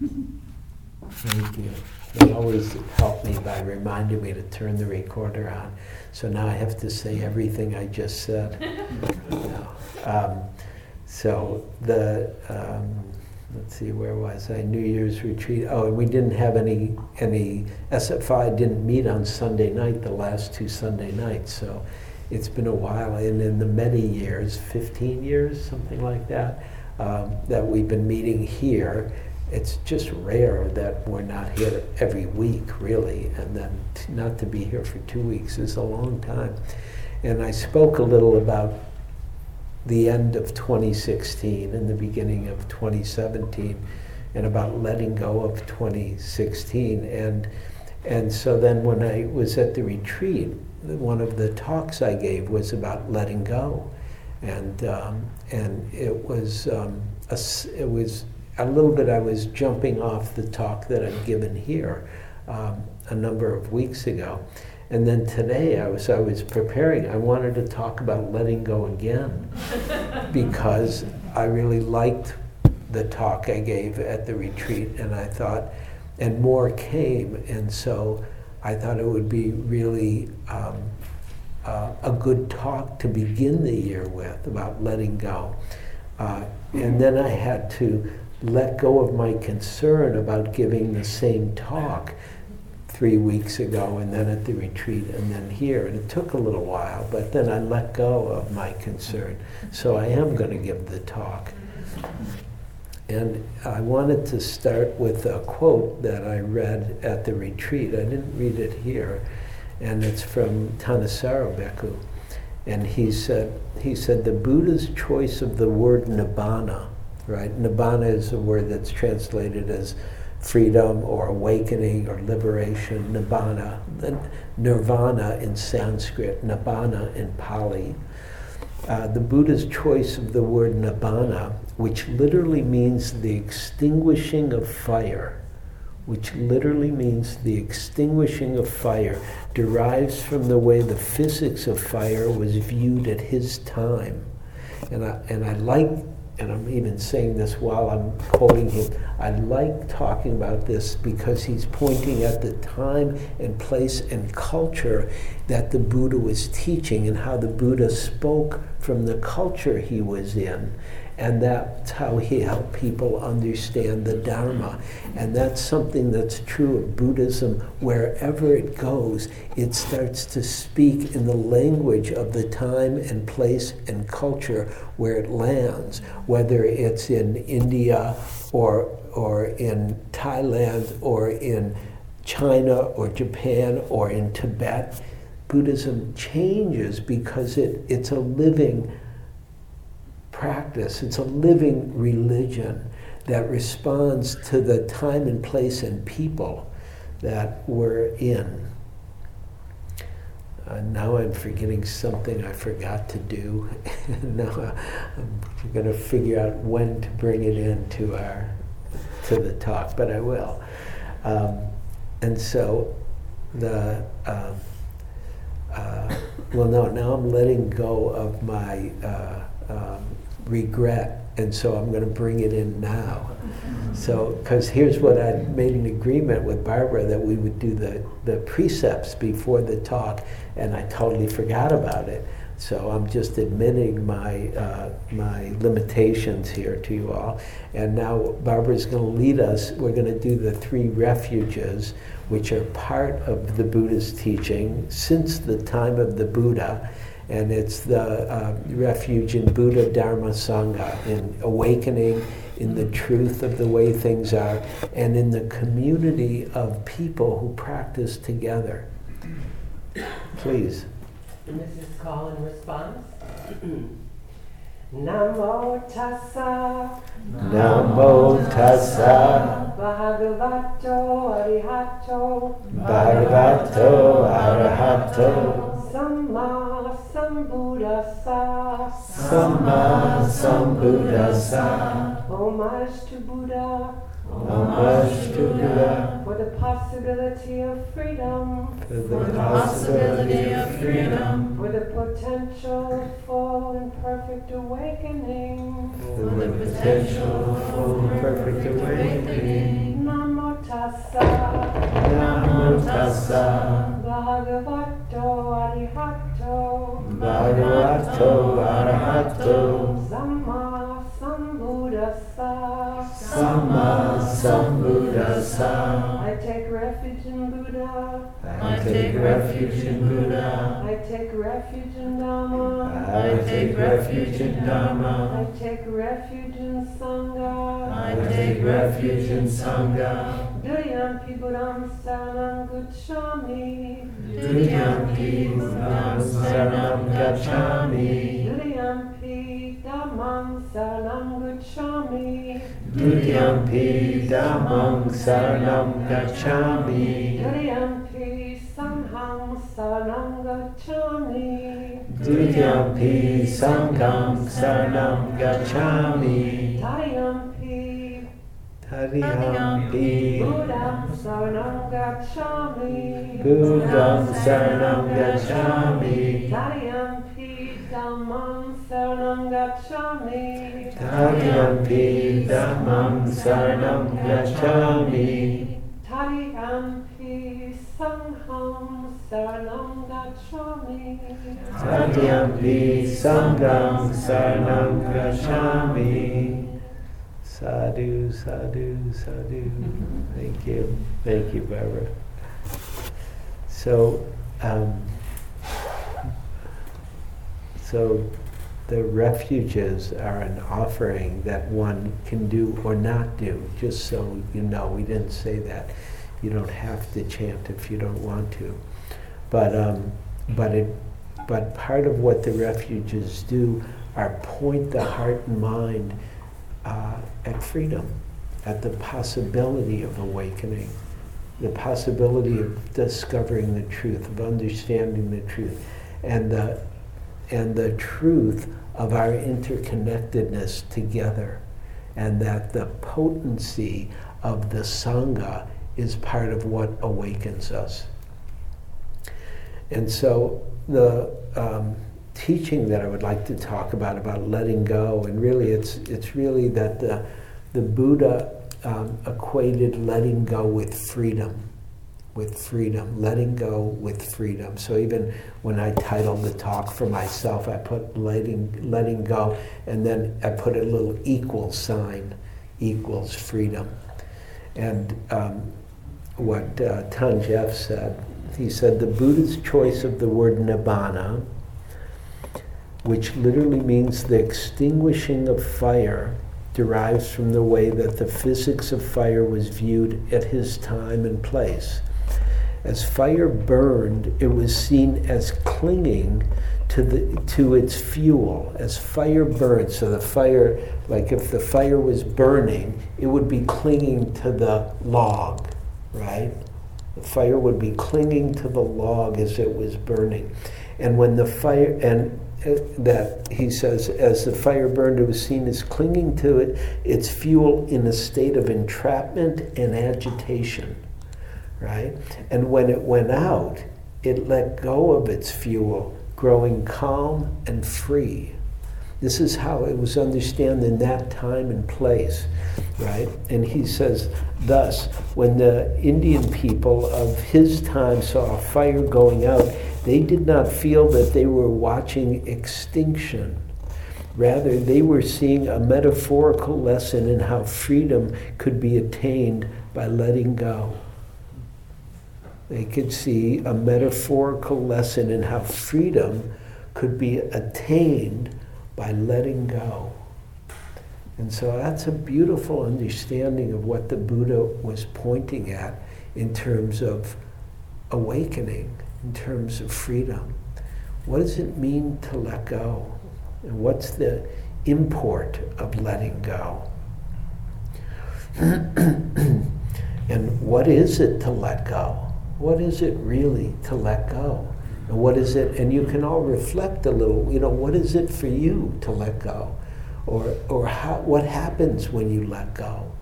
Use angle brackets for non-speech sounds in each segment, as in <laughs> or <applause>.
Thank you. They always help me by reminding me to turn the recorder on. So now I have to say everything I just said. <laughs> No. Um, so the um, let's see, where was I? New Year's retreat. Oh, and we didn't have any any SFI didn't meet on Sunday night the last two Sunday nights. So it's been a while, and in the many years, 15 years, something like that, um, that we've been meeting here it's just rare that we're not here every week, really, and then t- not to be here for two weeks is a long time. And I spoke a little about the end of 2016 and the beginning of 2017, and about letting go of 2016. And and so then when I was at the retreat, one of the talks I gave was about letting go, and um, and it was um, a, it was a little bit I was jumping off the talk that I'd given here um, a number of weeks ago. And then today I was I was preparing. I wanted to talk about letting go again <laughs> because I really liked the talk I gave at the retreat, and I thought, and more came, and so I thought it would be really um, uh, a good talk to begin the year with about letting go. Uh, and then I had to let go of my concern about giving the same talk three weeks ago and then at the retreat and then here. And it took a little while, but then I let go of my concern. So I am going to give the talk. And I wanted to start with a quote that I read at the retreat. I didn't read it here, and it's from Thanissaro Bhikkhu. And he said, he said, the Buddha's choice of the word nibbana right? Nibbana is a word that's translated as freedom or awakening or liberation, nibbana. Nirvana in Sanskrit, nibbana in Pali. Uh, the Buddha's choice of the word nibbana, which literally means the extinguishing of fire, which literally means the extinguishing of fire, derives from the way the physics of fire was viewed at his time. And I, and I like and I'm even saying this while I'm quoting him, I like talking about this because he's pointing at the time and place and culture that the Buddha was teaching and how the Buddha spoke from the culture he was in and that's how he helped people understand the Dharma. And that's something that's true of Buddhism. Wherever it goes, it starts to speak in the language of the time and place and culture where it lands, whether it's in India or, or in Thailand or in China or Japan or in Tibet. Buddhism changes because it, it's a living practice, it's a living religion that responds to the time and place and people that we're in. Uh, now I'm forgetting something I forgot to do. <laughs> now I'm going to figure out when to bring it into our to the talk, but I will. Um, and so the um, uh, well, no, now I'm letting go of my uh, um, regret, and so I'm going to bring it in now. So, because here's what I made an agreement with Barbara that we would do the, the precepts before the talk, and I totally forgot about it. So I'm just admitting my uh, my limitations here to you all. And now Barbara's going to lead us. We're going to do the three refuges, which are part of the Buddha's teaching since the time of the Buddha and it's the uh, refuge in Buddha Dharma Sangha, in awakening in the truth of the way things are, and in the community of people who practice together. Please. And this is call and response. <clears throat> Namo tassa. Namo tassa. Bhagavato arihato. Bhagavato arahato. Samma Sambuddhassa. Samma Sambuddhassa. Homage to Buddha. Homage to Buddha. For the possibility of freedom. For the possibility of freedom. For the potential for and perfect awakening. For the potential for perfect awakening. Namo Tassa. Namo Tassa. Bhagavato Arahato. Samma Sambuddhassa Samma Sambuddhassa I take refuge in Buddha. I take refuge in Buddha. I take refuge in Dhamma I take refuge in Dhamma I take refuge in Sangha. I take refuge in Sangha. Buddham Saranam Gacchami Duyampi Buddham Saranam Gacchami Duyampi Dhammam Saranam Gacchami Duyampi Dhammam Saranam Gacchami Duyampi Sangham Saranam Gacchami Duyampi Sangham Saranam Gacchami Tadiyampi Buddham Saranam Gacchami. Buddham Saranam Gacchami Tadayampi Dhammam Saranam Gacchami. Tadiyampi Dhammam Saranam Gacchami. Tadayampi Sangham Saranam Gacchami. Tadiyampi Sangham Saranam Gacchami Sadhu, sadhu, sadhu. Thank you. Thank you, Barbara. So, um, so the refuges are an offering that one can do or not do, just so you know. We didn't say that. You don't have to chant if you don't want to. But, um, but, it, but part of what the refuges do are point the heart and mind uh, at freedom, at the possibility of awakening, the possibility of discovering the truth, of understanding the truth, and the, and the truth of our interconnectedness together, and that the potency of the Sangha is part of what awakens us. And so the um, teaching that I would like to talk about about letting go, and really it's it's really that the the Buddha um, equated letting go with freedom, with freedom, letting go with freedom. So even when I titled the talk for myself, I put letting letting go, and then I put a little equal sign, equals freedom, and um, what uh, said. He said the Buddha's choice of the word nibbana which literally means the extinguishing of fire, derives from the way that the physics of fire was viewed at his time and place. As fire burned, it was seen as clinging to, the, to its fuel. As fire burned, so the fire, like if the fire was burning, it would be clinging to the log, right? The fire would be clinging to the log as it was burning. And when the fire, and uh, that he says, as the fire burned, it was seen as clinging to it, its fuel in a state of entrapment and agitation, right? And when it went out, it let go of its fuel, growing calm and free. This is how it was understood in that time and place, right? And he says, thus, when the Indian people of his time saw a fire going out, they did not feel that they were watching extinction. Rather, they were seeing a metaphorical lesson in how freedom could be attained by letting go. They could see a metaphorical lesson in how freedom could be attained by letting go. And so that's a beautiful understanding of what the Buddha was pointing at in terms of awakening in terms of freedom. What does it mean to let go? And what's the import of letting go? <clears throat> and what is it to let go? What is it really to let go? And what is it? And you can all reflect a little, you know, what is it for you to let go? Or, or how, what happens when you let go?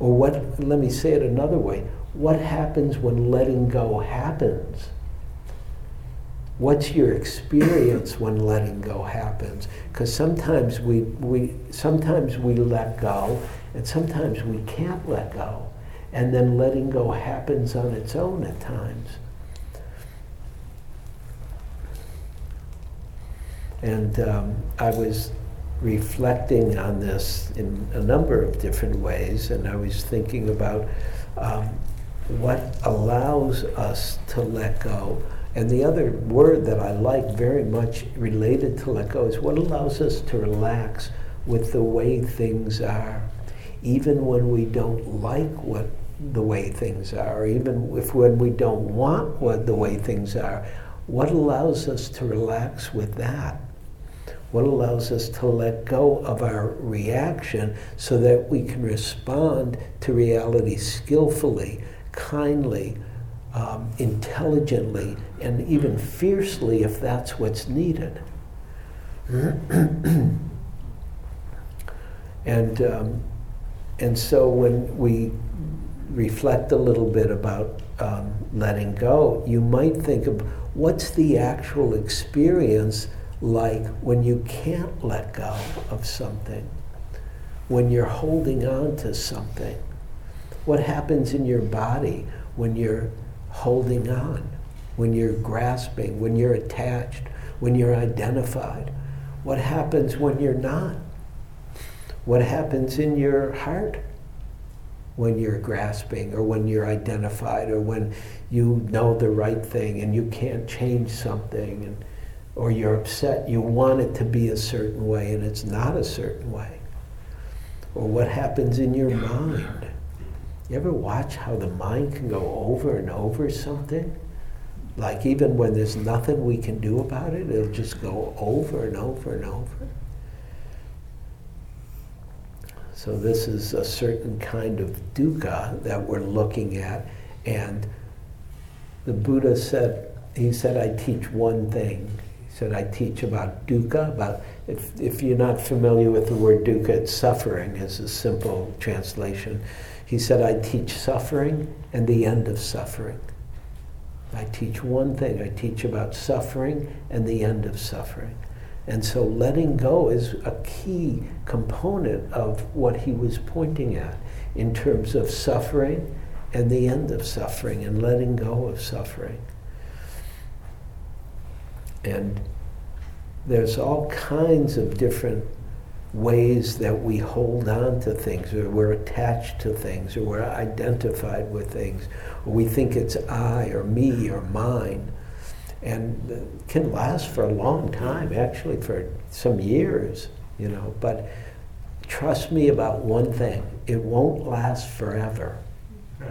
Or what, let me say it another way, what happens when letting go happens? What's your experience when letting go happens? Because sometimes we, we, sometimes we let go, and sometimes we can't let go. And then letting go happens on its own at times. And um, I was reflecting on this in a number of different ways, and I was thinking about um, what allows us to let go. And the other word that I like very much related to let go is what allows us to relax with the way things are, even when we don't like what the way things are, even if when we don't want what the way things are, what allows us to relax with that? What allows us to let go of our reaction so that we can respond to reality skillfully, kindly, um, intelligently, and even fiercely if that's what's needed. <clears throat> and, um, and so when we reflect a little bit about um, letting go, you might think of what's the actual experience like when you can't let go of something, when you're holding on to something. What happens in your body when you're holding on, when you're grasping, when you're attached, when you're identified? What happens when you're not? What happens in your heart when you're grasping or when you're identified or when you know the right thing and you can't change something and or you're upset you want it to be a certain way and it's not a certain way. Or what happens in your mind? You ever watch how the mind can go over and over something? Like even when there's nothing we can do about it it'll just go over and over and over. So this is a certain kind of dukkha that we're looking at. And the buddha said he said i teach one thing said I teach about dukkha, about if, if you're not familiar with the word dukkha, it's suffering is a simple translation. He said I teach suffering and the end of suffering. I teach one thing, I teach about suffering and the end of suffering. And so letting go is a key component of what he was pointing at in terms of suffering and the end of suffering and letting go of suffering. And there's all kinds of different ways that we hold on to things, or we're attached to things, or we're identified with things, or we think it's I or me or mine. And it can last for a long time, actually, for some years, you know. But trust me about one thing it won't last forever. <laughs>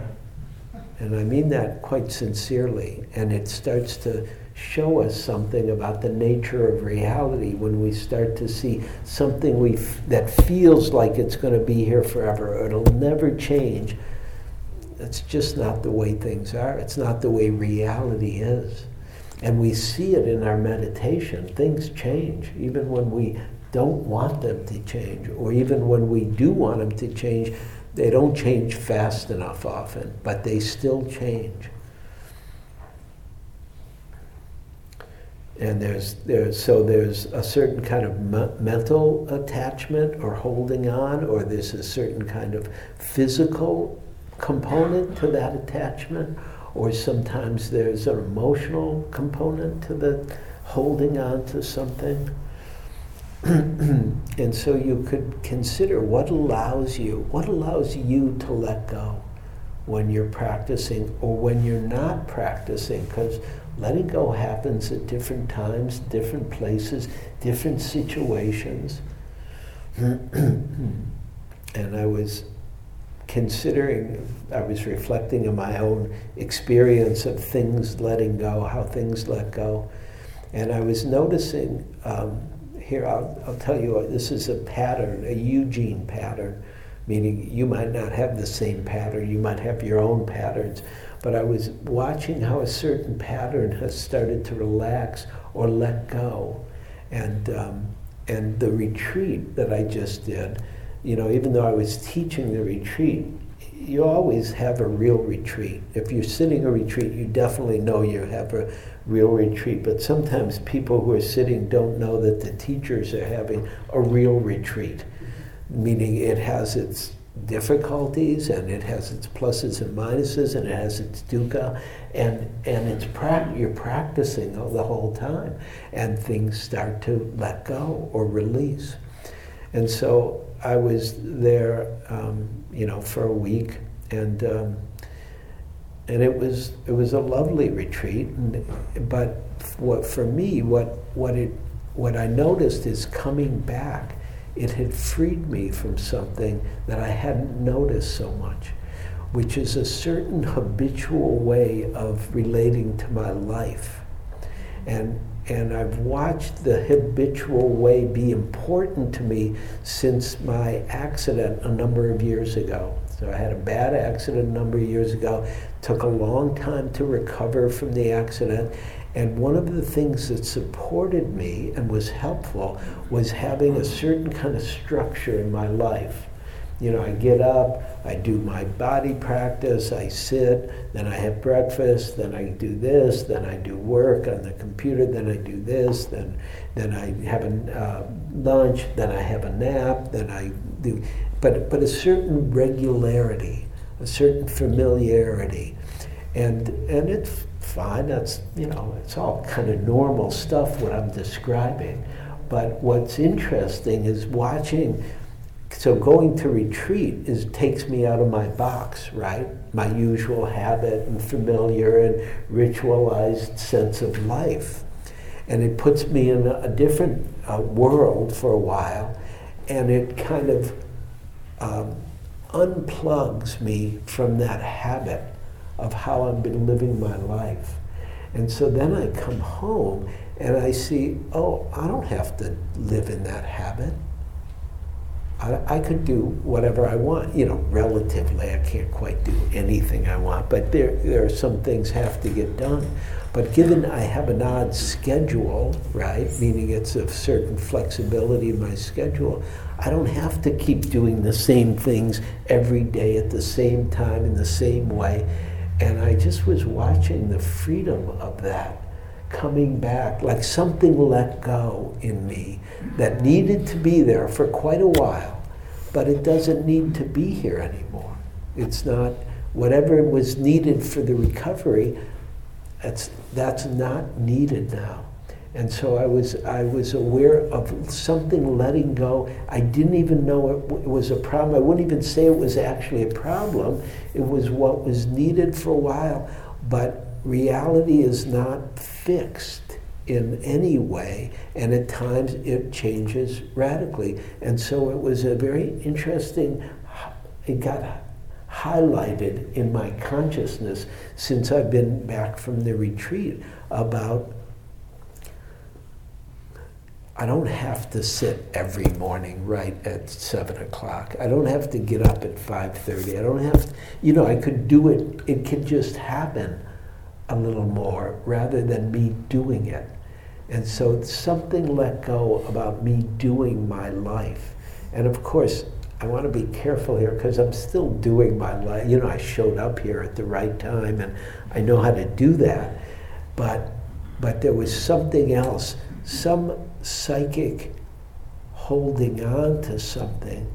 And I mean that quite sincerely. And it starts to show us something about the nature of reality when we start to see something we f- that feels like it's going to be here forever. It'll never change. It's just not the way things are. It's not the way reality is. And we see it in our meditation. Things change, even when we don't want them to change, or even when we do want them to change, they don't change fast enough often, but they still change. And there's there's so there's a certain kind of me- mental attachment or holding on or there's a certain kind of physical component to that attachment or sometimes there's an emotional component to the holding on to something. <clears throat> And so you could consider what allows you what allows you to let go when you're practicing or when you're not practicing because Letting go happens at different times, different places, different situations. <clears throat> and I was considering, I was reflecting on my own experience of things letting go, how things let go. And I was noticing, um, here I'll, I'll tell you, this is a pattern, a Eugene pattern, meaning you might not have the same pattern, you might have your own patterns but I was watching how a certain pattern has started to relax or let go. And, um, and the retreat that I just did, you know, even though I was teaching the retreat, you always have a real retreat. If you're sitting a retreat, you definitely know you have a real retreat. But sometimes people who are sitting don't know that the teachers are having a real retreat, meaning it has its difficulties and it has its pluses and minuses and it has its dukkha and and it's pra- you're practicing the whole time and things start to let go or release. And so I was there um, you know for a week and um, and it was it was a lovely retreat and, but what for me what what it what I noticed is coming back it had freed me from something that I hadn't noticed so much, which is a certain habitual way of relating to my life. And, and I've watched the habitual way be important to me since my accident a number of years ago. So I had a bad accident a number of years ago, took a long time to recover from the accident, and one of the things that supported me and was helpful was having a certain kind of structure in my life. You know, I get up, I do my body practice, I sit, then I have breakfast, then I do this, then I do work on the computer, then I do this, then, then I have a uh, lunch, then I have a nap, then I do, but, but a certain regularity, a certain familiarity. And, and it's fine. That's, you know, it's all kind of normal stuff what I'm describing. But what's interesting is watching. So going to retreat is takes me out of my box, right? My usual habit and familiar and ritualized sense of life, and it puts me in a, different uh, world for a while, and it kind of um, unplugs me from that habit of how I've been living my life. And so then I come home and I see, oh, I don't have to live in that habit. I, I could do whatever I want, you know, relatively. I can't quite do anything I want, but there, there are some things have to get done. But given I have an odd schedule, right, meaning it's of certain flexibility in my schedule, I don't have to keep doing the same things every day at the same time in the same way. And I just was watching the freedom of that coming back, like something let go in me that needed to be there for quite a while, but it doesn't need to be here anymore. It's not whatever was needed for the recovery, that's, that's not needed now. And so I was, I was aware of something letting go. I didn't even know it, it was a problem. I wouldn't even say it was actually a problem. It was what was needed for a while. But reality is not fixed in any way, and at times it changes radically. And so it was a very interesting, it got highlighted in my consciousness since I've been back from the retreat about I don't have to sit every morning right at seven o'clock. I don't have to get up at five thirty. I don't have, to, you know, I could do it. It could just happen a little more rather than me doing it. And so something let go about me doing my life. And of course, I want to be careful here because I'm still doing my life. You know, I showed up here at the right time and I know how to do that. But but there was something else, some psychic holding on to something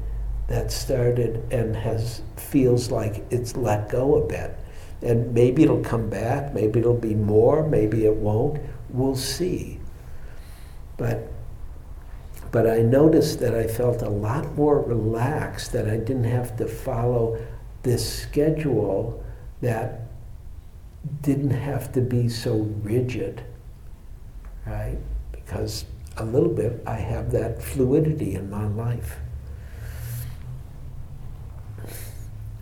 that started and has feels like it's let go a bit. And maybe it'll come back, maybe it'll be more, maybe it won't. We'll see. But but I noticed that I felt a lot more relaxed, that I didn't have to follow this schedule that didn't have to be so rigid, right? Because a little bit, I have that fluidity in my life.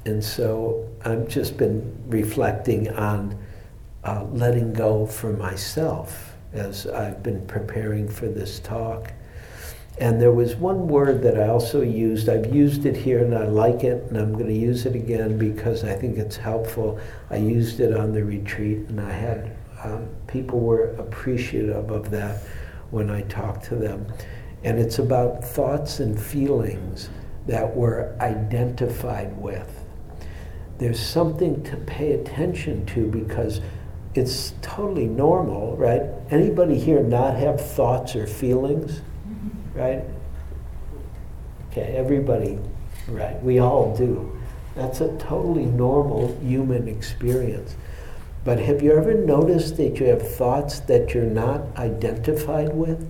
And so I've just been reflecting on uh, letting go for myself as I've been preparing for this talk. And there was one word that I also used. I've used it here and I like it, and I'm going to use it again because I think it's helpful. I used it on the retreat, and I had um, people were appreciative of that when I talk to them. And it's about thoughts and feelings that we're identified with. There's something to pay attention to because it's totally normal, right? Anybody here not have thoughts or feelings, mm-hmm. right? Okay, everybody Right? We all do. That's a totally normal human experience. But have you ever noticed that you have thoughts that you're not identified with?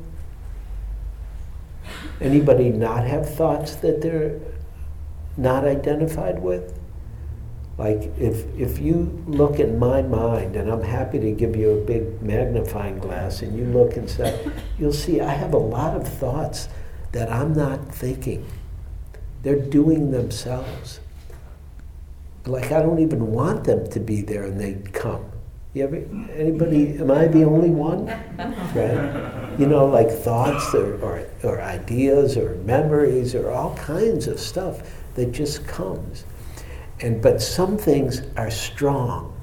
Anybody not have thoughts that they're not identified with? Like if if you look in my mind, and I'm happy to give you a big magnifying glass, and you look inside, <laughs> you'll see I have a lot of thoughts that I'm not thinking. They're doing themselves. Like I don't even want them to be there, and they come. You ever, anybody? Am I the only one? <laughs> Right? You know, like thoughts or, or, or ideas or memories or all kinds of stuff that just comes. And, but some things are strong.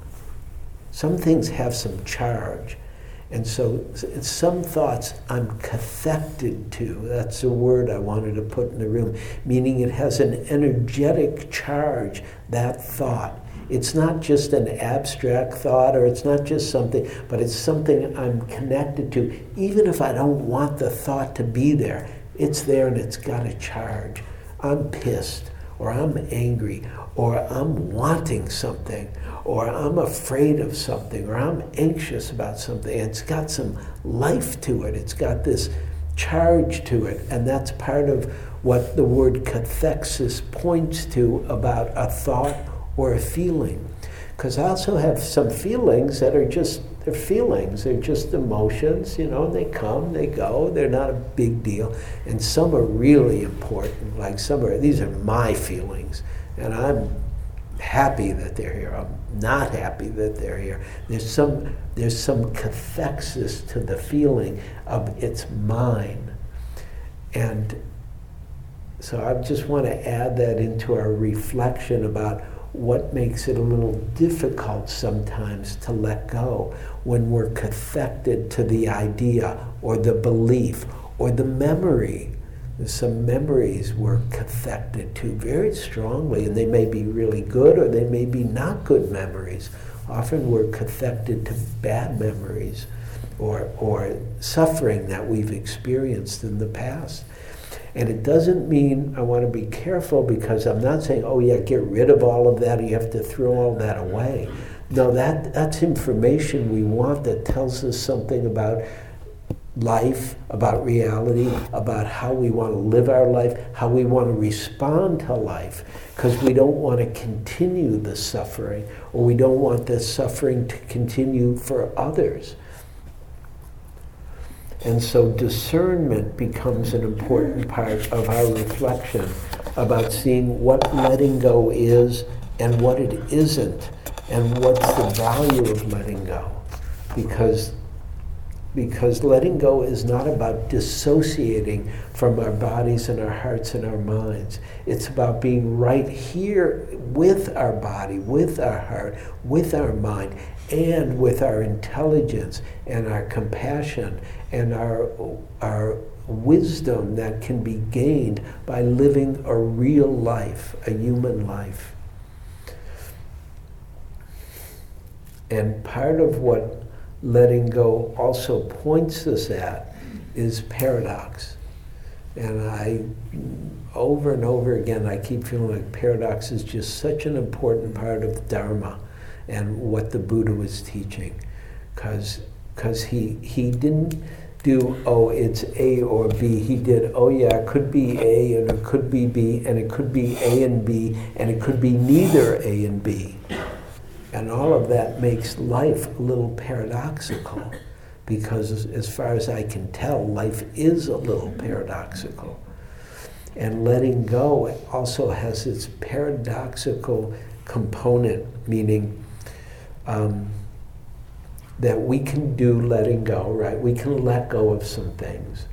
Some things have some charge. And so some thoughts I'm cathected to. That's a word I wanted to put in the room, meaning it has an energetic charge, that thought. It's not just an abstract thought or it's not just something, but it's something I'm connected to. Even if I don't want the thought to be there, it's there and it's got a charge. I'm pissed or I'm angry or I'm wanting something, or I'm afraid of something, or I'm anxious about something. It's got some life to it, it's got this charge to it, and that's part of what the word cathexis points to about a thought or a feeling. Because I also have some feelings that are just they're feelings, they're just emotions, you know, And they come, they go, they're not a big deal. And some are really important, like some are, these are my feelings and I'm happy that they're here. I'm not happy that they're here. There's some there's some cathexis to the feeling of it's mine. And so I just want to add that into our reflection about what makes it a little difficult sometimes to let go when we're cathected to the idea or the belief or the memory some memories we're cathected to very strongly, and they may be really good or they may be not good memories. Often we're cathected to bad memories or, or suffering that we've experienced in the past. And it doesn't mean I want to be careful because I'm not saying, oh, yeah, get rid of all of that, you have to throw all that away. No, that, that's information we want that tells us something about life, about reality, about how we want to live our life, how we want to respond to life, because we don't want to continue the suffering, or we don't want the suffering to continue for others. And so discernment becomes an important part of our reflection about seeing what letting go is and what it isn't, and what's the value of letting go. Because because letting go is not about dissociating from our bodies and our hearts and our minds. It's about being right here with our body, with our heart, with our mind, and with our intelligence and our compassion and our, our wisdom that can be gained by living a real life, a human life. And part of what letting go also points us at is paradox. And I, over and over again, I keep feeling like paradox is just such an important part of Dharma and what the Buddha was teaching. Because he, he didn't do, oh, it's A or B. He did, oh, yeah, it could be A and it could be B and it could be A and B and it could be neither A and B. And all of that makes life a little paradoxical because, as far as I can tell, life is a little paradoxical. And letting go also has its paradoxical component, meaning um, that we can do letting go, right? We can let go of some things?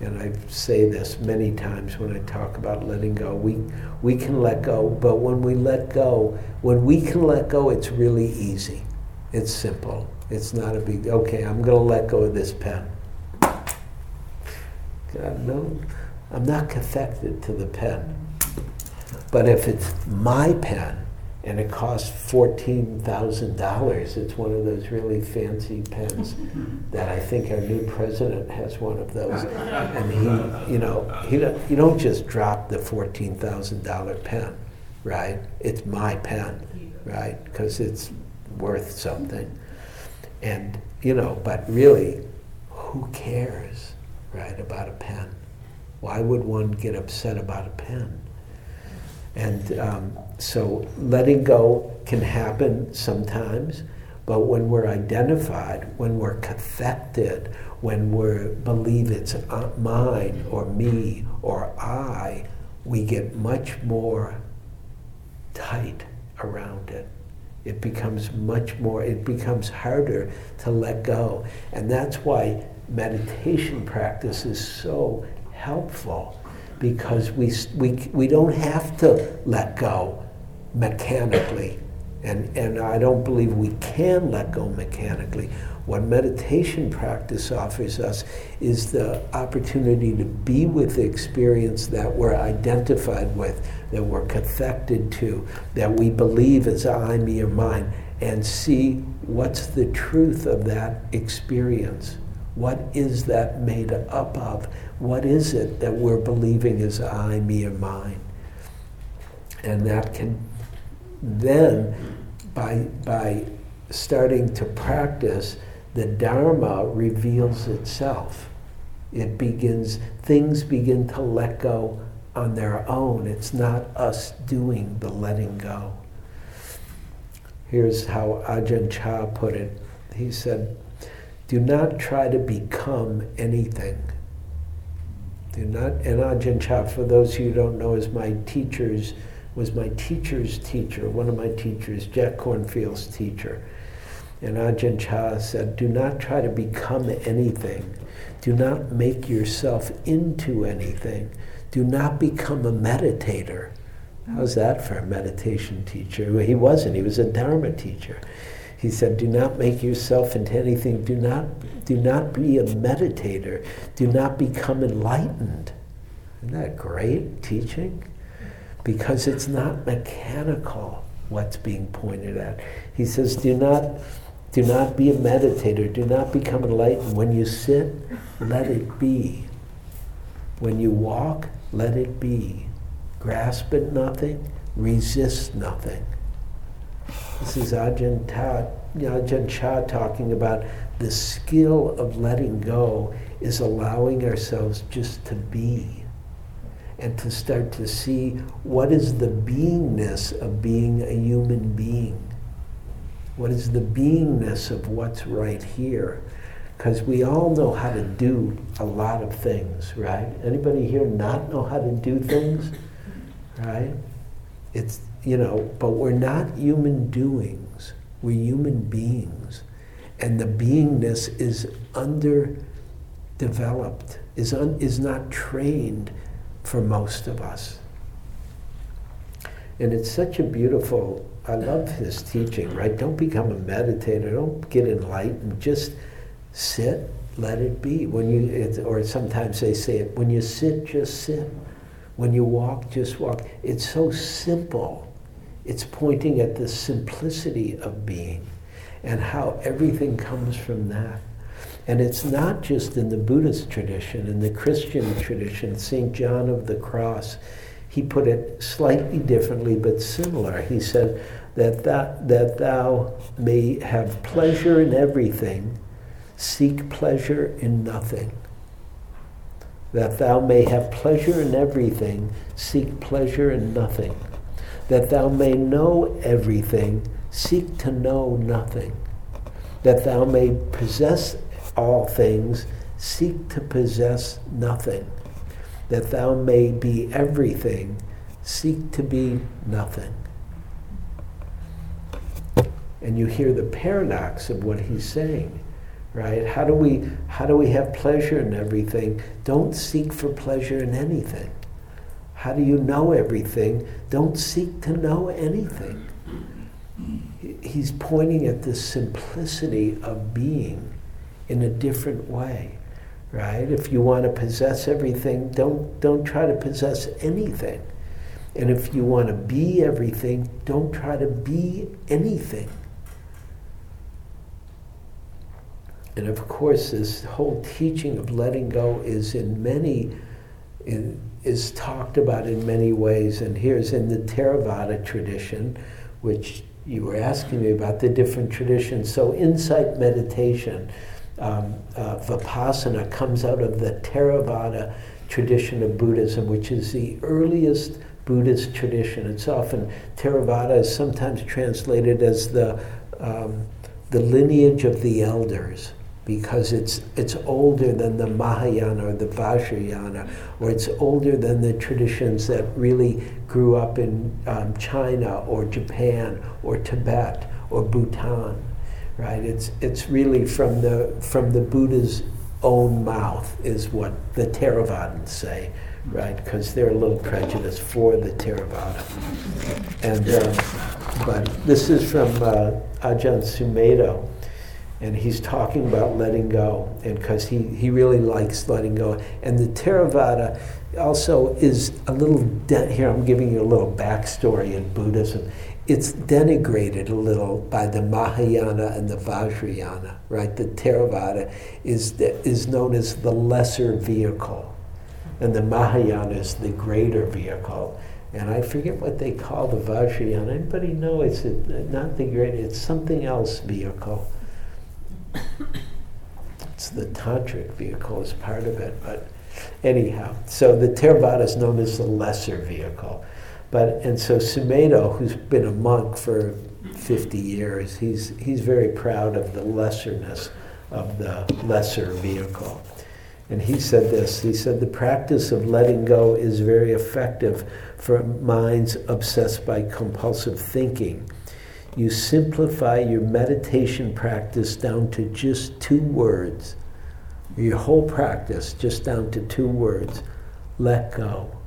And I say this many times when I talk about letting go. We, we can let go, but when we let go, when we can let go, it's really easy. It's simple. It's not a big, okay, I'm going to let go of this pen. God, no, I'm not connected to the pen. But if it's my pen and it costs fourteen thousand dollars. It's one of those really fancy pens <laughs> that I think our new president has one of those. <laughs> And he, you know, he don't, you don't just drop the fourteen thousand dollar pen, right? It's my pen, right? Because it's worth something. And you know, but really, who cares, right, about a pen? Why would one get upset about a pen? And um, so letting go can happen sometimes, but when we're identified, when we're cathected, when we believe it's uh, mine or me or I, we get much more tight around it. It becomes much more, it becomes harder to let go. And that's why meditation practice is so helpful because we, we, we don't have to let go mechanically. And, and I don't believe we can let go mechanically. What meditation practice offers us is the opportunity to be with the experience that we're identified with, that we're cathected to, that we believe is I, me, or mine, and see what's the truth of that experience. What is that made up of? What is it that we're believing is I, me, or mine? And that can then, by, by starting to practice, the Dharma reveals itself. It begins, things begin to let go on their own. It's not us doing the letting go. Here's how Ajahn Chah put it. He said, Do not try to become anything. Do not, and Ajahn Chah, for those who don't know, is my teacher's, was my teacher's teacher, one of my teachers, Jack Kornfield's teacher. And Ajahn Chah said, Do not try to become anything. Do not make yourself into anything. Do not become a meditator. How's that for a meditation teacher? Well, he wasn't, he was a Dharma teacher. He said, Do not make yourself into anything. Do not, do not be a meditator. Do not become enlightened. Isn't that great teaching? Because it's not mechanical what's being pointed at. He says, Do not do not be a meditator. Do not become enlightened. When you sit, let it be. When you walk, let it be. Grasp at nothing, resist nothing. This is Ajahn, Ta, Ajahn Chah talking about the skill of letting go is allowing ourselves just to be and to start to see what is the beingness of being a human being. What is the beingness of what's right here? Because we all know how to do a lot of things, right? Anybody here not know how to do things? Right? It's, you know, but we're not human doings. We're human beings. And the beingness is underdeveloped, is, un, is not trained for most of us. And it's such a beautiful I love his teaching, right? Don't become a meditator. Don't get enlightened. Just sit, let it be. When you, or sometimes they say it, when you sit, just sit. When you walk, just walk. It's so simple. It's pointing at the simplicity of being and how everything comes from that. And it's not just in the Buddhist tradition, in the Christian tradition, St. John of the Cross, he put it slightly differently but similar. He said, that, that, that thou may have pleasure in everything, seek pleasure in nothing. That thou may have pleasure in everything, seek pleasure in nothing. That thou may know everything, seek to know nothing. That thou may possess all things, seek to possess nothing. That thou may be everything, seek to be nothing. And you hear the paradox of what he's saying right? How do we how do we have pleasure in everything? Don't seek for pleasure in anything. How do you know everything? Don't seek to know anything. He's pointing at the simplicity of being in a different way right if you want to possess everything don't don't try to possess anything And if you want to be everything, don't try to be anything. And of course, this whole teaching of letting go is in many, in, is talked about in many ways. And here's in the Theravada tradition, which you were asking me about the different traditions. So, insight meditation, um, uh, Vipassana, comes out of the Theravada tradition of Buddhism, which is the earliest Buddhist tradition. It's often, Theravada is sometimes translated as the, um, the lineage of the elders because it's, it's older than the Mahayana or the Vajrayana, or it's older than the traditions that really grew up in um, China or Japan or Tibet or Bhutan, right? It's, it's really from the, from the Buddha's own mouth is what the Theravadins say, right? Because they're a little prejudiced for the Theravada. And, um, but this is from uh, Ajahn Sumedho and he's talking about letting go and because he, he really likes letting go and the theravada also is a little de- here i'm giving you a little backstory in buddhism it's denigrated a little by the mahayana and the vajrayana right the theravada is, is known as the lesser vehicle and the mahayana is the greater vehicle and I forget what they call the Vajrayana. Anybody know? It's a, not the great. It's something else vehicle it's the tantric vehicle is part of it, but anyhow, so the Theravada is known as the lesser vehicle. But and so Sumedho, who's been a monk for 50 years, he's he's very proud of the lesserness of the lesser vehicle. And he said this he said, The practice of letting go is very effective for minds obsessed by compulsive thinking you simplify your meditation practice down to just two words. Your whole practice just down to two words let go.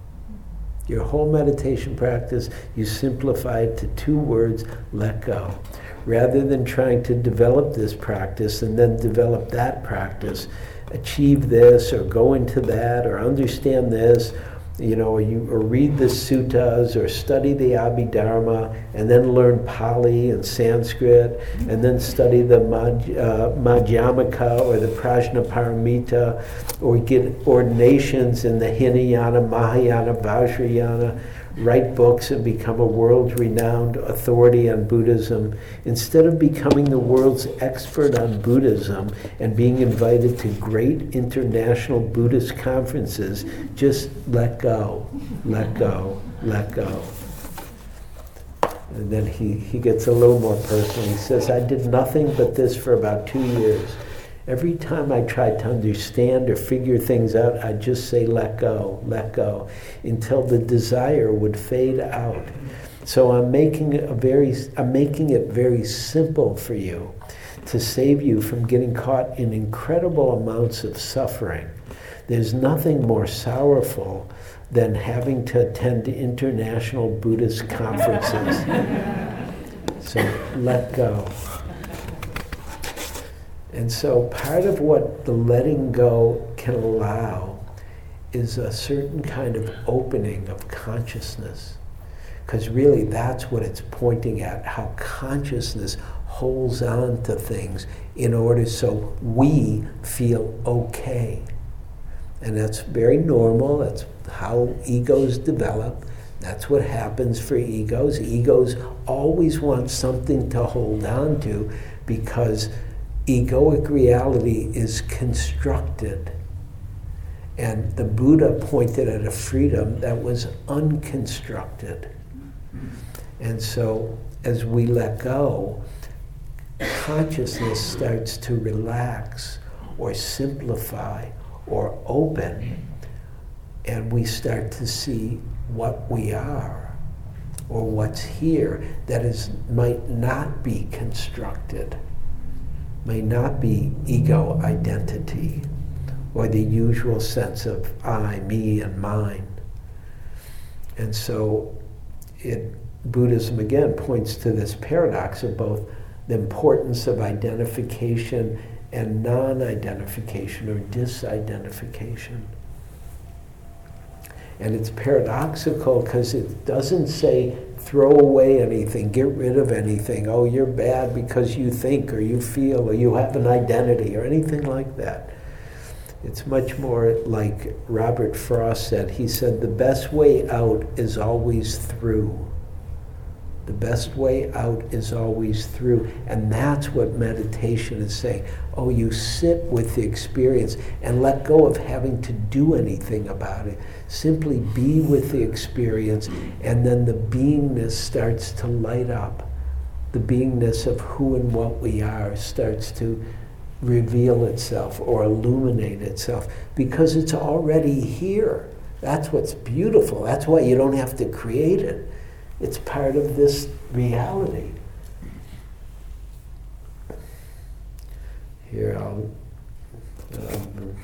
Your whole meditation practice, you simplify it to two words let go. Rather than trying to develop this practice and then develop that practice, achieve this or go into that or understand this you know, or you or read the suttas or study the Abhidharma and then learn Pali and Sanskrit and then study the Madh, uh, or the Prajnaparamita or get ordinations in the Hinayana, Mahayana, Vajrayana write books and become a world renowned authority on Buddhism, instead of becoming the world's expert on Buddhism and being invited to great international Buddhist conferences, just let go, let go, let go. And then he, he gets a little more personal. He says, I did nothing but this for about two years. Every time I tried to understand or figure things out, I'd just say, let go, let go, until the desire would fade out. So I'm making, a very, I'm making it very simple for you to save you from getting caught in incredible amounts of suffering. There's nothing more sorrowful than having to attend international Buddhist conferences. <laughs> so let go. And so part of what the letting go can allow is a certain kind of opening of consciousness. Because really, that's what it's pointing at how consciousness holds on to things in order so we feel okay. And that's very normal. That's how egos develop. That's what happens for egos. Egos always want something to hold on to because egoic reality is constructed. And the Buddha pointed at a freedom that was unconstructed. And so, as we let go, consciousness starts to relax or simplify or open, and we start to see what we are or what's here that is might not be constructed may not be ego identity or the usual sense of I, me, and mine. And so it, Buddhism again points to this paradox of both the importance of identification and non identification or disidentification. And it's paradoxical because it doesn't say throw away anything, get rid of anything. Oh, you're bad because you think or you feel or you have an identity or anything like that. It's much more like Robert Frost said. He said, the best way out is always through. The best way out is always through. And that's what meditation is saying. Oh, you sit with the experience and let go of having to do anything about it. Simply be with the experience, and then the beingness starts to light up. The beingness of who and what we are starts to reveal itself or illuminate itself because it's already here. That's what's beautiful. That's why you don't have to create it. It's part of this reality. Here, I'll. Um,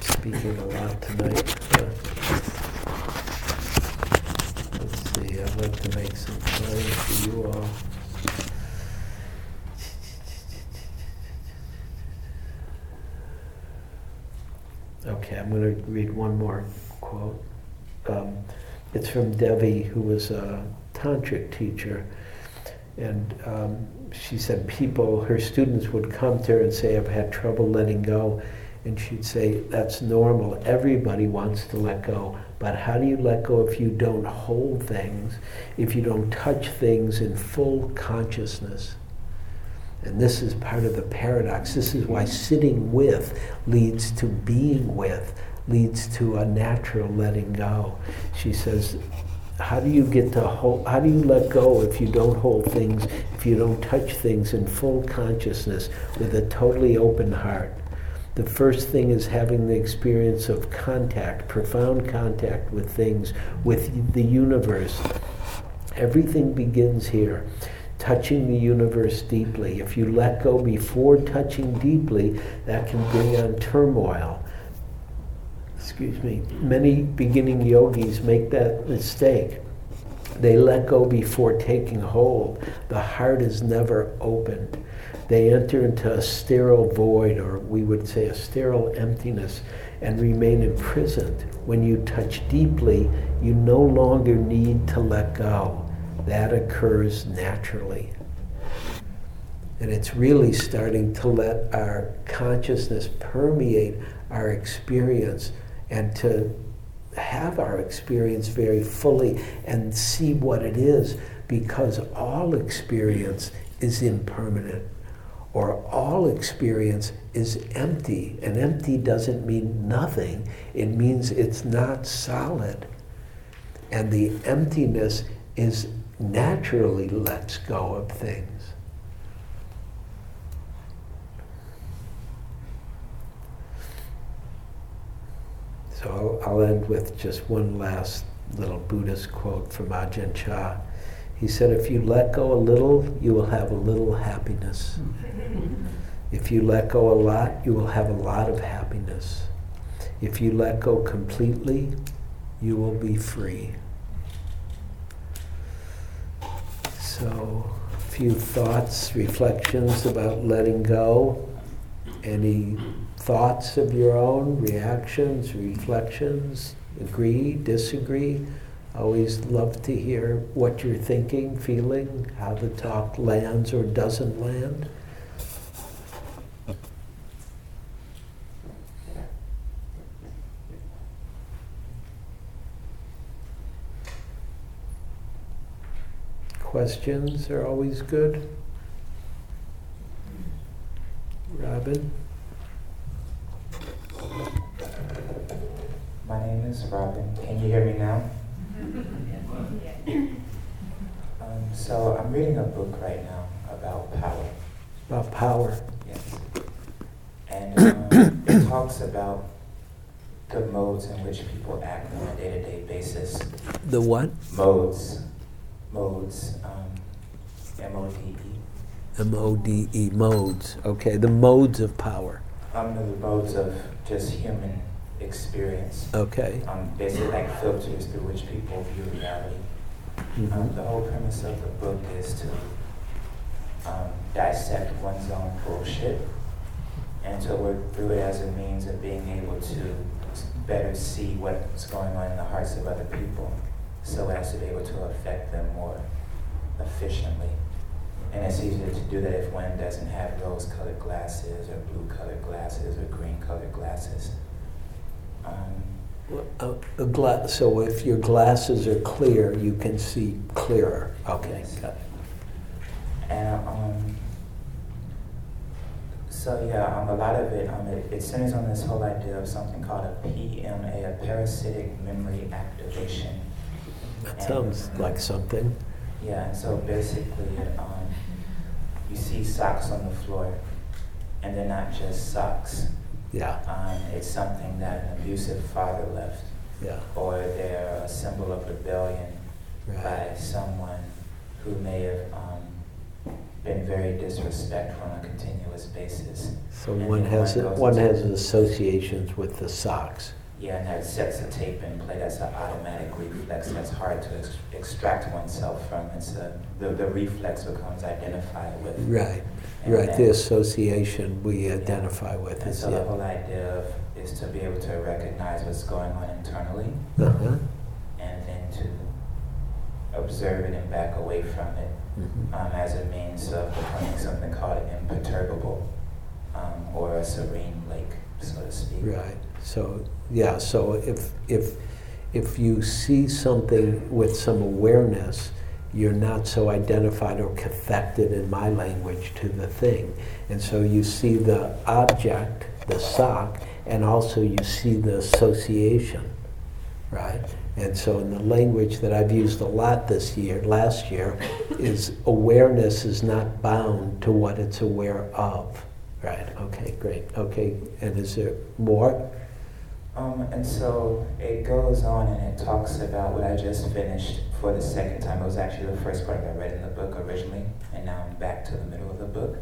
speaking a lot tonight. Uh, let's see, I'd like to make some time for you all. Okay, I'm going to read one more quote. Um, it's from Devi, who was a tantric teacher. And um, she said people, her students would come to her and say, I've had trouble letting go. And she'd say, That's normal. Everybody wants to let go. But how do you let go if you don't hold things, if you don't touch things in full consciousness? And this is part of the paradox. This is why sitting with leads to being with, leads to a natural letting go. She says, how do you get to hold, how do you let go if you don't hold things, if you don't touch things in full consciousness with a totally open heart? The first thing is having the experience of contact, profound contact with things, with the universe. Everything begins here touching the universe deeply. If you let go before touching deeply, that can bring on turmoil. Excuse me. Many beginning yogis make that mistake. They let go before taking hold. The heart is never opened. They enter into a sterile void, or we would say a sterile emptiness, and remain imprisoned. When you touch deeply, you no longer need to let go that occurs naturally. And it's really starting to let our consciousness permeate our experience and to have our experience very fully and see what it is because all experience is impermanent or all experience is empty. And empty doesn't mean nothing, it means it's not solid. And the emptiness is naturally lets go of things. So I'll, I'll, end with just one last little Buddhist quote from Ajahn Chah. He said, If you let go a little, you will have a little happiness. <laughs> if you let go a lot, you will have a lot of happiness. If you let go completely, you will be free. So, a few thoughts, reflections about letting go. Any thoughts of your own, reactions, reflections? Agree, disagree? Always love to hear what you're thinking, feeling, how the talk lands or doesn't land. Questions are always good. Robin? My name is Robin. Can you hear me now? um, so I'm reading a book right now about power. About power? Yes. And um, it talks about the modes in which people act on a day-to-day basis. The what? Modes modes, um, M-O-D-E. M-O-D-E, modes. Okay, the modes of power. Um, the modes of just human experience. Okay. Um, basically like filters through which people view reality. Mm-hmm. Um, the whole premise of the book is to um, dissect one's own bullshit and to work through it as a means of being able to better see what's going on in the hearts of other people so as to be able to affect them more efficiently. And it's easier to do that if one doesn't have rose colored glasses or blue colored glasses or green colored glasses. Um, A, a gla- so if your glasses are clear, you can see clearer. Okay, Yes. got it. And um, so yeah, um, a lot of it, um, it, it centers on this whole idea of something called a PMA, a parasitic memory activation. That sounds like something. Yeah, and so basically, um, you see socks on the floor, and they're not just socks. Yeah, Um, it's something that an abusive father left, yeah, or they're a symbol of rebellion right. by someone who may have um, been very disrespectful on a continuous basis. So And one has, one one has associations with the socks. Yeah, and that sets a tape in play. That's an automatic reflex that's hard to ex- extract oneself from. It's a, the, the reflex becomes identified with. Right, And right, then- the association we identify with And is, so the whole idea of is to be able to recognize what's going on internally Uh-huh. and then to observe it and back away from it Mhm. um, as a means of becoming something called imperturbable um, or a serene lake, so to speak. Right, so, yeah, so if, if, if you see something with some awareness, you're not so identified or cathected in my language to the thing. And so you see the object, the sock, and also you see the association, right? And so in the language that I've used a lot this year, last year, is awareness is not bound to what it's aware of. Right, okay, great. Okay, and is there more? Um, and so it goes on and it talks about what I just finished for the second time. It was actually the first part that I read in the book originally, and now I'm back to the middle of the book.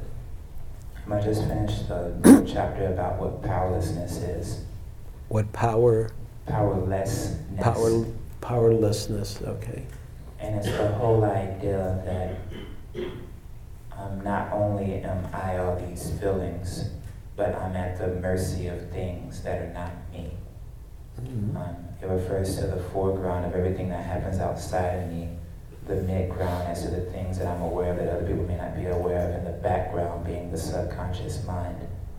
Um, I just finished the <coughs> chapter about what powerlessness is. What power, Powerlessness. power, powerlessness, okay. And it's the whole idea that um, not only am I all these feelings, but I'm at the mercy of things that are not me. Mhm. Um, it refers to the foreground of everything that happens outside of me, the midground as to the things that I'm aware of that other people may not be aware of, and the background being the subconscious mind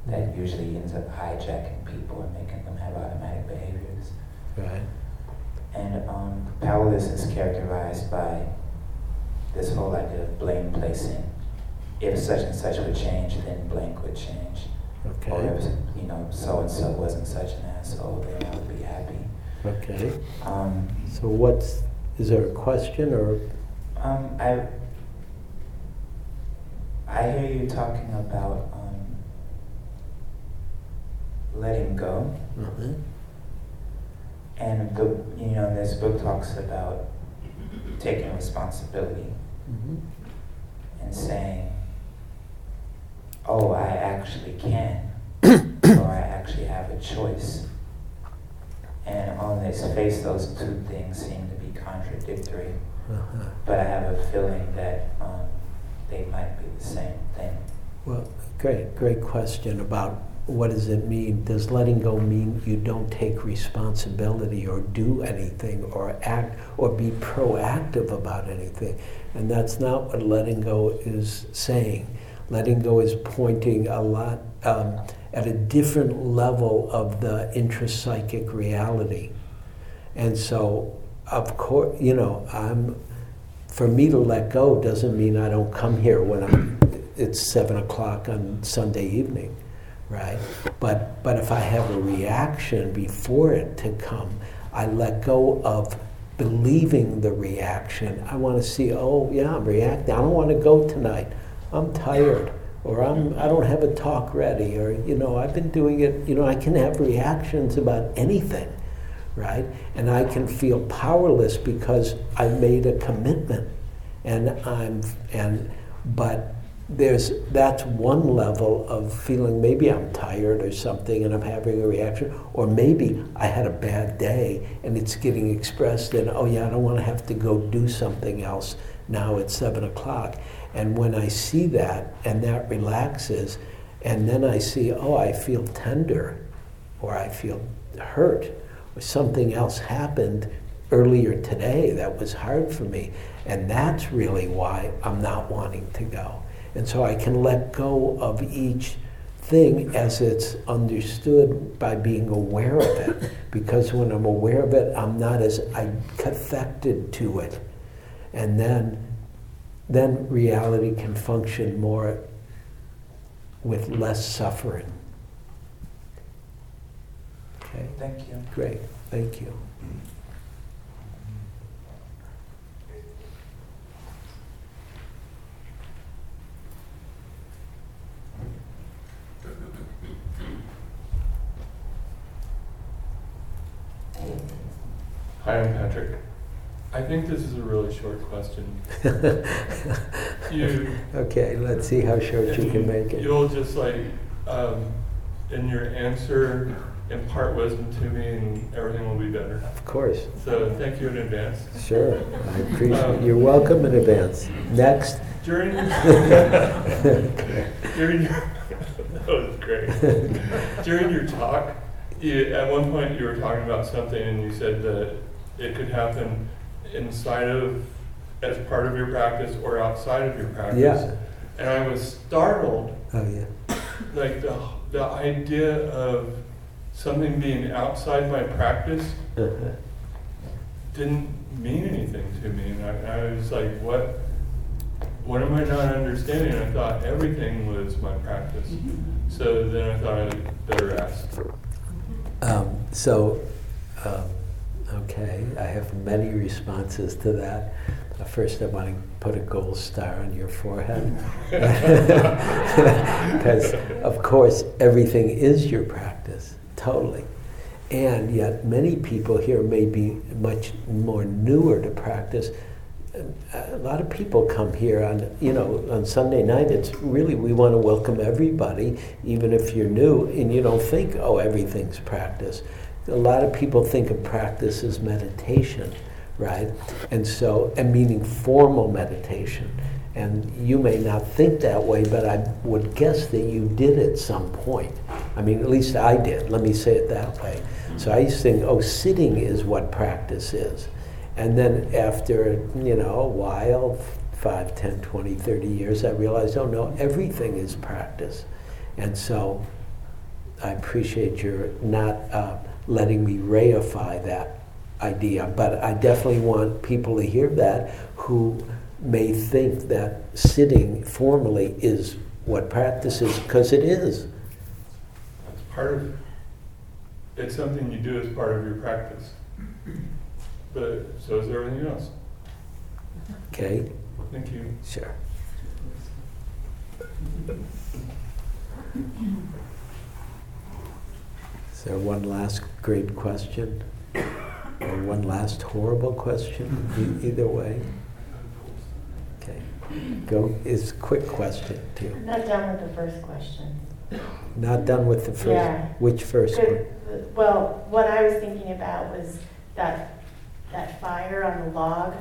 that usually ends up hijacking people and making them have automatic behaviors. Right, And um, powerlessness is characterized by this whole idea of blame placing. If such and such would change, then blank would change. Or okay, you know, so and so wasn't such an asshole, then I would be happy. okay. Um, So what's, is there a question or, um, I, I hear you talking about um, letting go. Mhm. And the, you know, this book talks about taking responsibility Mhm. and saying, oh, I actually can, <clears throat> or I actually have a choice. And on its face, those two things seem to be contradictory, Uh-huh. but I have a feeling that um, they might be the same thing. Well, great, great question about what does it mean? Does letting go mean you don't take responsibility or do anything or act or be proactive about anything? And that's not what letting go is saying. Letting go is pointing a lot um, at a different level of the intrapsychic reality. And so, of course, you know, I'm, for me to let go doesn't mean I don't come here when I'm, it's seven o'clock on Sunday evening, right? But, but if I have a reaction before it to come, I let go of believing the reaction. I want to see, oh yeah, I'm reacting. I don't want to go tonight. I'm tired, or I'm I don't have a talk ready, or you know I've been doing it. You know I can have reactions about anything, right? And I can feel powerless because I made a commitment, and I'm and but there's that's one level of feeling maybe I'm tired or something and I'm having a reaction, or maybe I had a bad day and it's getting expressed in oh yeah I don't want to have to go do something else now it's seven o'clock. And when I see that and that relaxes, and then I see, oh, I feel tender, or I feel hurt, or something else happened earlier today that was hard for me. And that's really why I'm not wanting to go. And so I can let go of each thing as it's understood by being aware of it. Because when I'm aware of it, I'm not as affected to it. And then, then reality can function more with less suffering. Okay, Thank you. great, thank you. Hi, I'm Patrick. I think this is a really short question. <laughs> You, okay, let's see how short you can make it. You'll just like, um, in your answer, impart wisdom to me and everything will be better. Of course, So thank you in advance. sure. I appreciate. You're welcome in advance. Next. During, <laughs> <laughs> during your, that was great. During your talk, you, at one point you were talking about something and you said that it could happen inside of, as part of your practice or outside of your practice. Yeah. And I was startled, Oh yeah. like the, the idea of something being outside my practice Uh-huh. <laughs> didn't mean anything to me. And I, I was like, what, what am I not understanding? I thought everything was my practice. So then I thought I'd better ask. Um, so, um, okay, I have many responses to that. Uh, First, I want to put a gold star on your forehead. <laughs> Because, of course, everything is your practice, totally. And yet, many people here may be much more newer to practice. A lot of people come here on, you know, on Sunday night. It's really, we want to welcome everybody, even if you're new and you don't think, oh, everything's practice. A lot of people think of practice as meditation, right? And so, and meaning formal meditation. And you may not think that way, but I would guess that you did at some point. I mean, at least I did. Let me say it that way. So I used to think, oh, sitting is what practice is. And then after, you know, a while, 5, 10, 20, 30 years, I realized, oh no, everything is practice. And so I appreciate your not uh, letting me reify that idea, but I definitely want people to hear that who may think that sitting formally is what practice is, because it is. That's part of, it's something you do as part of your practice. But so is everything else. Okay? Thank you. Sure. Is there one last great question? Or one last horrible question? E- either way. Okay. Go, it's a quick question too. Not done with the first question. Not done with the first, Yeah. which first one? Good. Well, what I was thinking about was that, that fire on the log.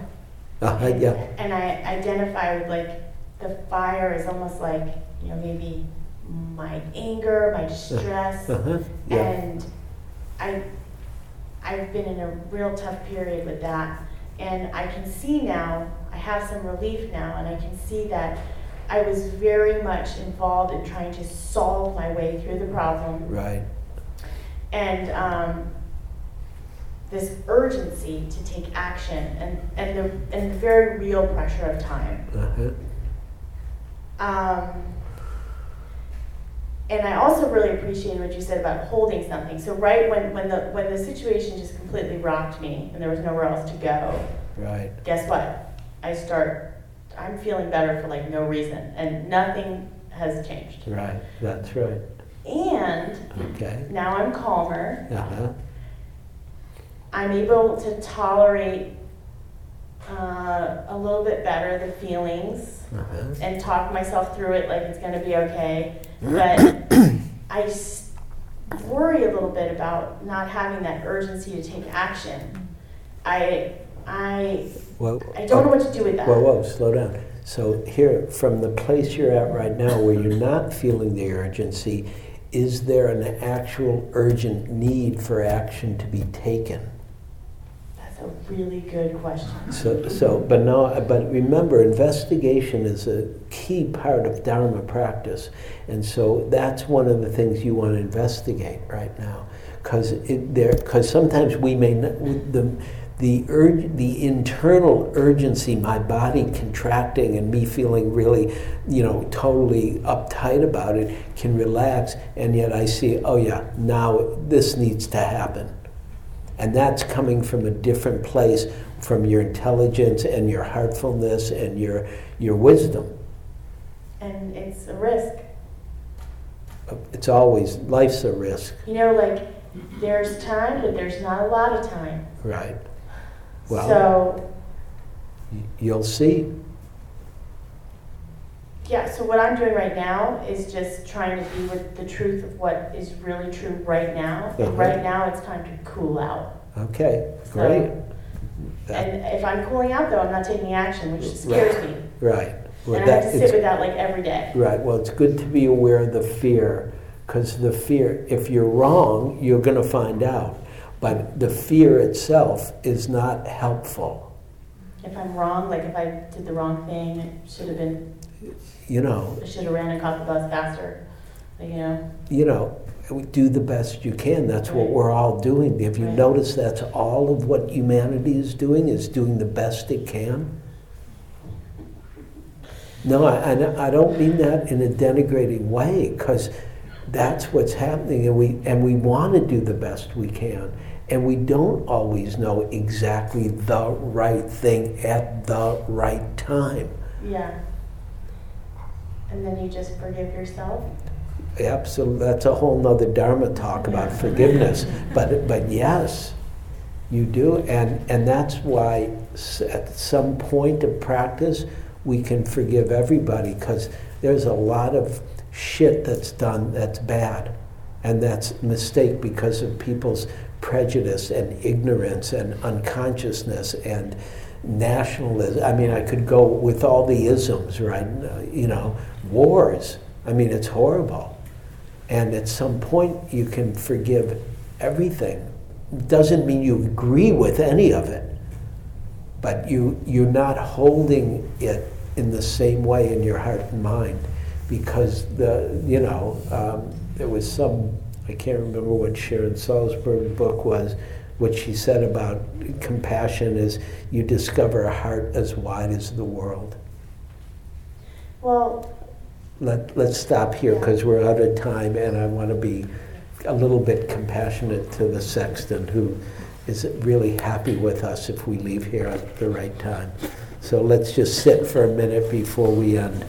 Uh, yeah, And I identify with like, the fire is almost like, you know, maybe my anger, my distress. <laughs> uh-huh, yeah, And I, I've been in a real tough period with that. And I can see now, I have some relief now, and I can see that I was very much involved in trying to solve my way through the problem. right, And um, this urgency to take action and, and, the, and the very real pressure of time. uh-huh, Um, and I also really appreciated what you said about holding something. So right when, when the when the situation just completely rocked me and there was nowhere else to go, right, guess what? I start I'm feeling better for like no reason and nothing has changed. right, that's right, And okay, now I'm calmer. uh-huh, I'm able to tolerate uh, a little bit better the feelings uh-huh, and talk myself through it like it's going to be okay. But <coughs> I worry a little bit about not having that urgency to take action. I I well. I don't know oh, what to do with that. Whoa, whoa, slow down. So here, from the place you're at right now, where you're not feeling the urgency, is there an actual urgent need for action to be taken? A really good question. So, so, but no, but remember, investigation is a key part of Dharma practice, and so that's one of the things you want to investigate right now, because there, because sometimes we may not, the, the the internal urgency, my body contracting and me feeling really, you know, totally uptight about it, can relax, and yet I see, oh yeah, now this needs to happen. And that's coming from a different place from your intelligence and your heartfulness and your, your wisdom. And it's a risk. It's always, life's a risk, You know, like, there's time, but there's not a lot of time. right? Well, So, you'll see. Yeah, so what I'm doing right now is just trying to be with the truth of what is really true right now. Uh-huh. Right now, it's time to cool out. Okay, So- great. That- And if I'm cooling out, though, I'm not taking action, which scares me. Right. Well, And I have that- to it's- sit with that like every day. Right. Well, it's good to be aware of the fear, because the fear, if you're wrong, you're going to find out. But the fear itself is not helpful. If I'm wrong, like if I did the wrong thing, it should have been, You know, I should have ran and caught the bus faster. You know, you know, do the best you can. That's what Right. we're all doing. If you Right. notice, that's all of what humanity is doing is doing the best it can. No, I, I, I don't mean that in a denigrating way, because that's what's happening, and we and we want to do the best we can, and we don't always know exactly the right thing at the right time. yeah. And then you just forgive yourself. Absolutely, that's a whole nother Dharma talk about forgiveness. But, but yes, you do, and, and that's why at some point of practice, we can forgive everybody, because there's a lot of shit that's done that's bad. And that's mistake because of people's prejudice and ignorance and unconsciousness and nationalism. I mean, I could go with all the isms, right? You know, wars. I mean, it's horrible. And at some point, you can forgive everything. Doesn't mean you agree with any of it, but you, you're not holding it in the same way in your heart and mind. Because the, you know, um, there was some, I can't remember what Sharon Salzberg's book was, what she said about compassion is you discover a heart as wide as the world. Well, Let, let's stop here because we're out of time and I want to be a little bit compassionate to the sexton who is really happy with us if we leave here at the right time. So let's just sit for a minute before we end.